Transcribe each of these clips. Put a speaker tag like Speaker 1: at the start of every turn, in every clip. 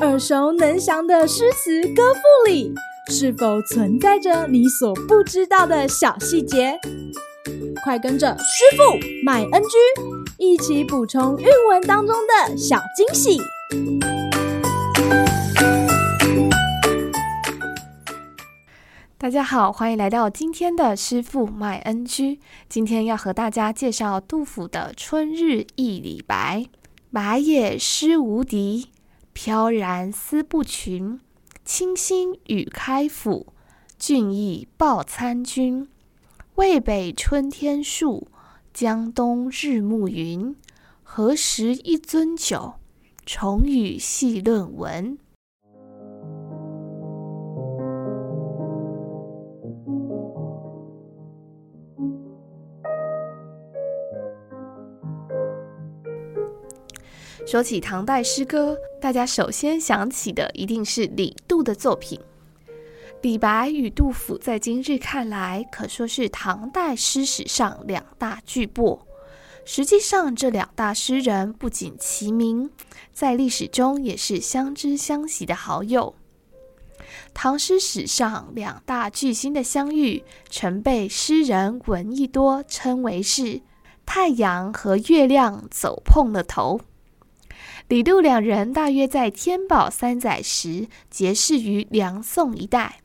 Speaker 1: 耳熟能详的诗词歌赋里，是否存在着你所不知道的小细节？快跟着师傅麦恩居一起补充韵文当中的小惊喜！
Speaker 2: 大家好，欢迎来到今天的师傅麦恩居。今天要和大家介绍杜甫的《春日忆李白》：麻叶诗无敌。飘然思不群，清新与开府，俊逸报参军。渭北春天树，江东日暮云。何时一樽酒，重与细论文。说起唐代诗歌，大家首先想起的一定是李杜的作品。李白与杜甫在今日看来，可说是唐代诗史上两大巨擘。实际上，这两大诗人不仅齐名，在历史中也是相知相惜的好友。唐诗史上两大巨星的相遇，曾被诗人闻一多称为是“太阳和月亮走碰了头”。李杜两人大约在天宝三载时结识于梁宋一带。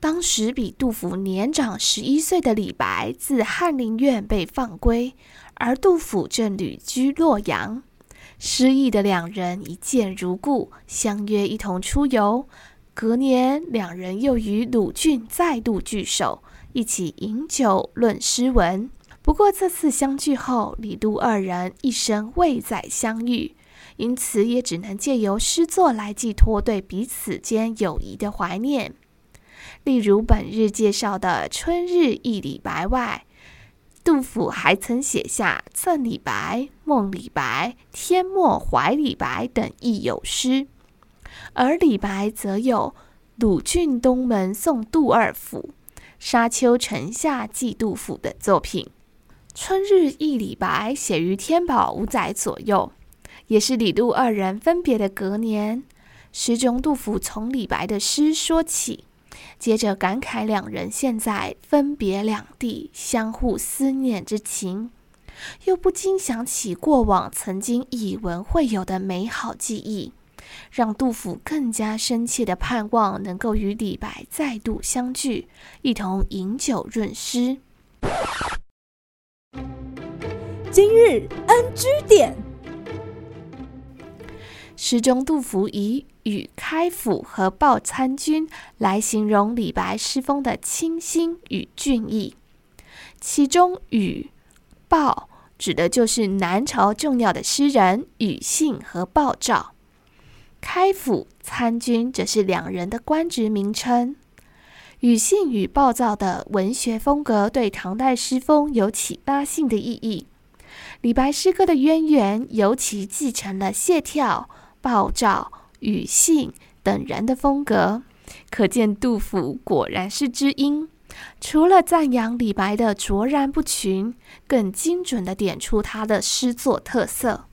Speaker 2: 当时比杜甫年长十一岁的李白自翰林院被放归，而杜甫正旅居洛阳。失意的两人一见如故，相约一同出游。隔年，两人又与鲁郡再度聚首，一起饮酒论诗文。不过这次相聚后，李杜二人一生未再相遇。因此，也只能借由诗作来寄托对彼此间友谊的怀念。例如本日介绍的《春日忆李白》外，杜甫还曾写下《赠李白》《梦李白》《天末怀李白》等忆友诗，而李白则有《鲁郡东门送杜二府》《沙丘城下寄杜甫》等作品。《春日忆李白》写于天宝五载左右。也是李杜二人分别的隔年，诗中杜甫从李白的诗说起，接着感慨两人现在分别两地，相互思念之情，又不禁想起过往曾经以文会友的美好记忆，让杜甫更加深切的盼望能够与李白再度相聚，一同饮酒论诗。
Speaker 1: 今日 NG 点。
Speaker 2: 诗中杜甫以“与开府”和“报参军”来形容李白诗风的清新与俊逸。其中“与”“报”指的就是南朝重要的诗人庾信和鲍照；“开府”“参军”则是两人的官职名称。庾信与鲍照的文学风格对唐代诗风有启发性的意义。李白诗歌的渊源尤其继承了谢眺。鲍照、庾信等人的风格，可见杜甫果然是知音。除了赞扬李白的卓然不群，更精准地点出他的诗作特色。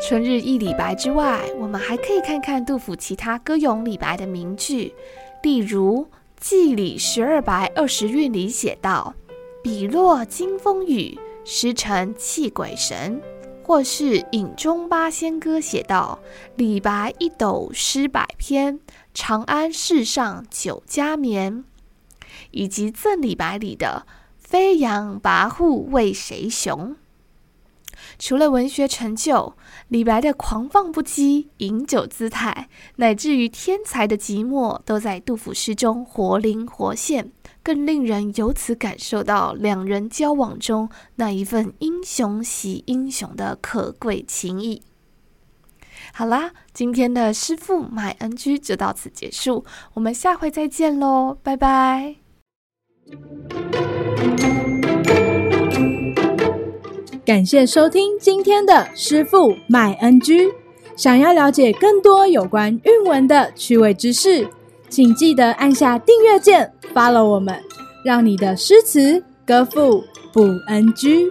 Speaker 2: 春日忆李白之外，我们还可以看看杜甫其他歌咏李白的名句。例如《祭李十二白二十韵》里写道：“笔落惊风雨，诗成泣鬼神。”或是《饮中八仙歌》写道：“李白一斗诗百篇，长安市上酒家眠。”以及《赠李白》里的“飞扬跋扈为谁雄”。除了文学成就，李白的狂放不羁、饮酒姿态，乃至于天才的寂寞，都在杜甫诗中活灵活现，更令人由此感受到两人交往中那一份英雄惜英雄的可贵情谊。好啦，今天的师傅麦恩居就到此结束，我们下回再见喽，拜拜。
Speaker 1: 感谢收听今天的师傅麦 NG。想要了解更多有关韵文的趣味知识，请记得按下订阅键，follow 我们，让你的诗词歌赋不 NG。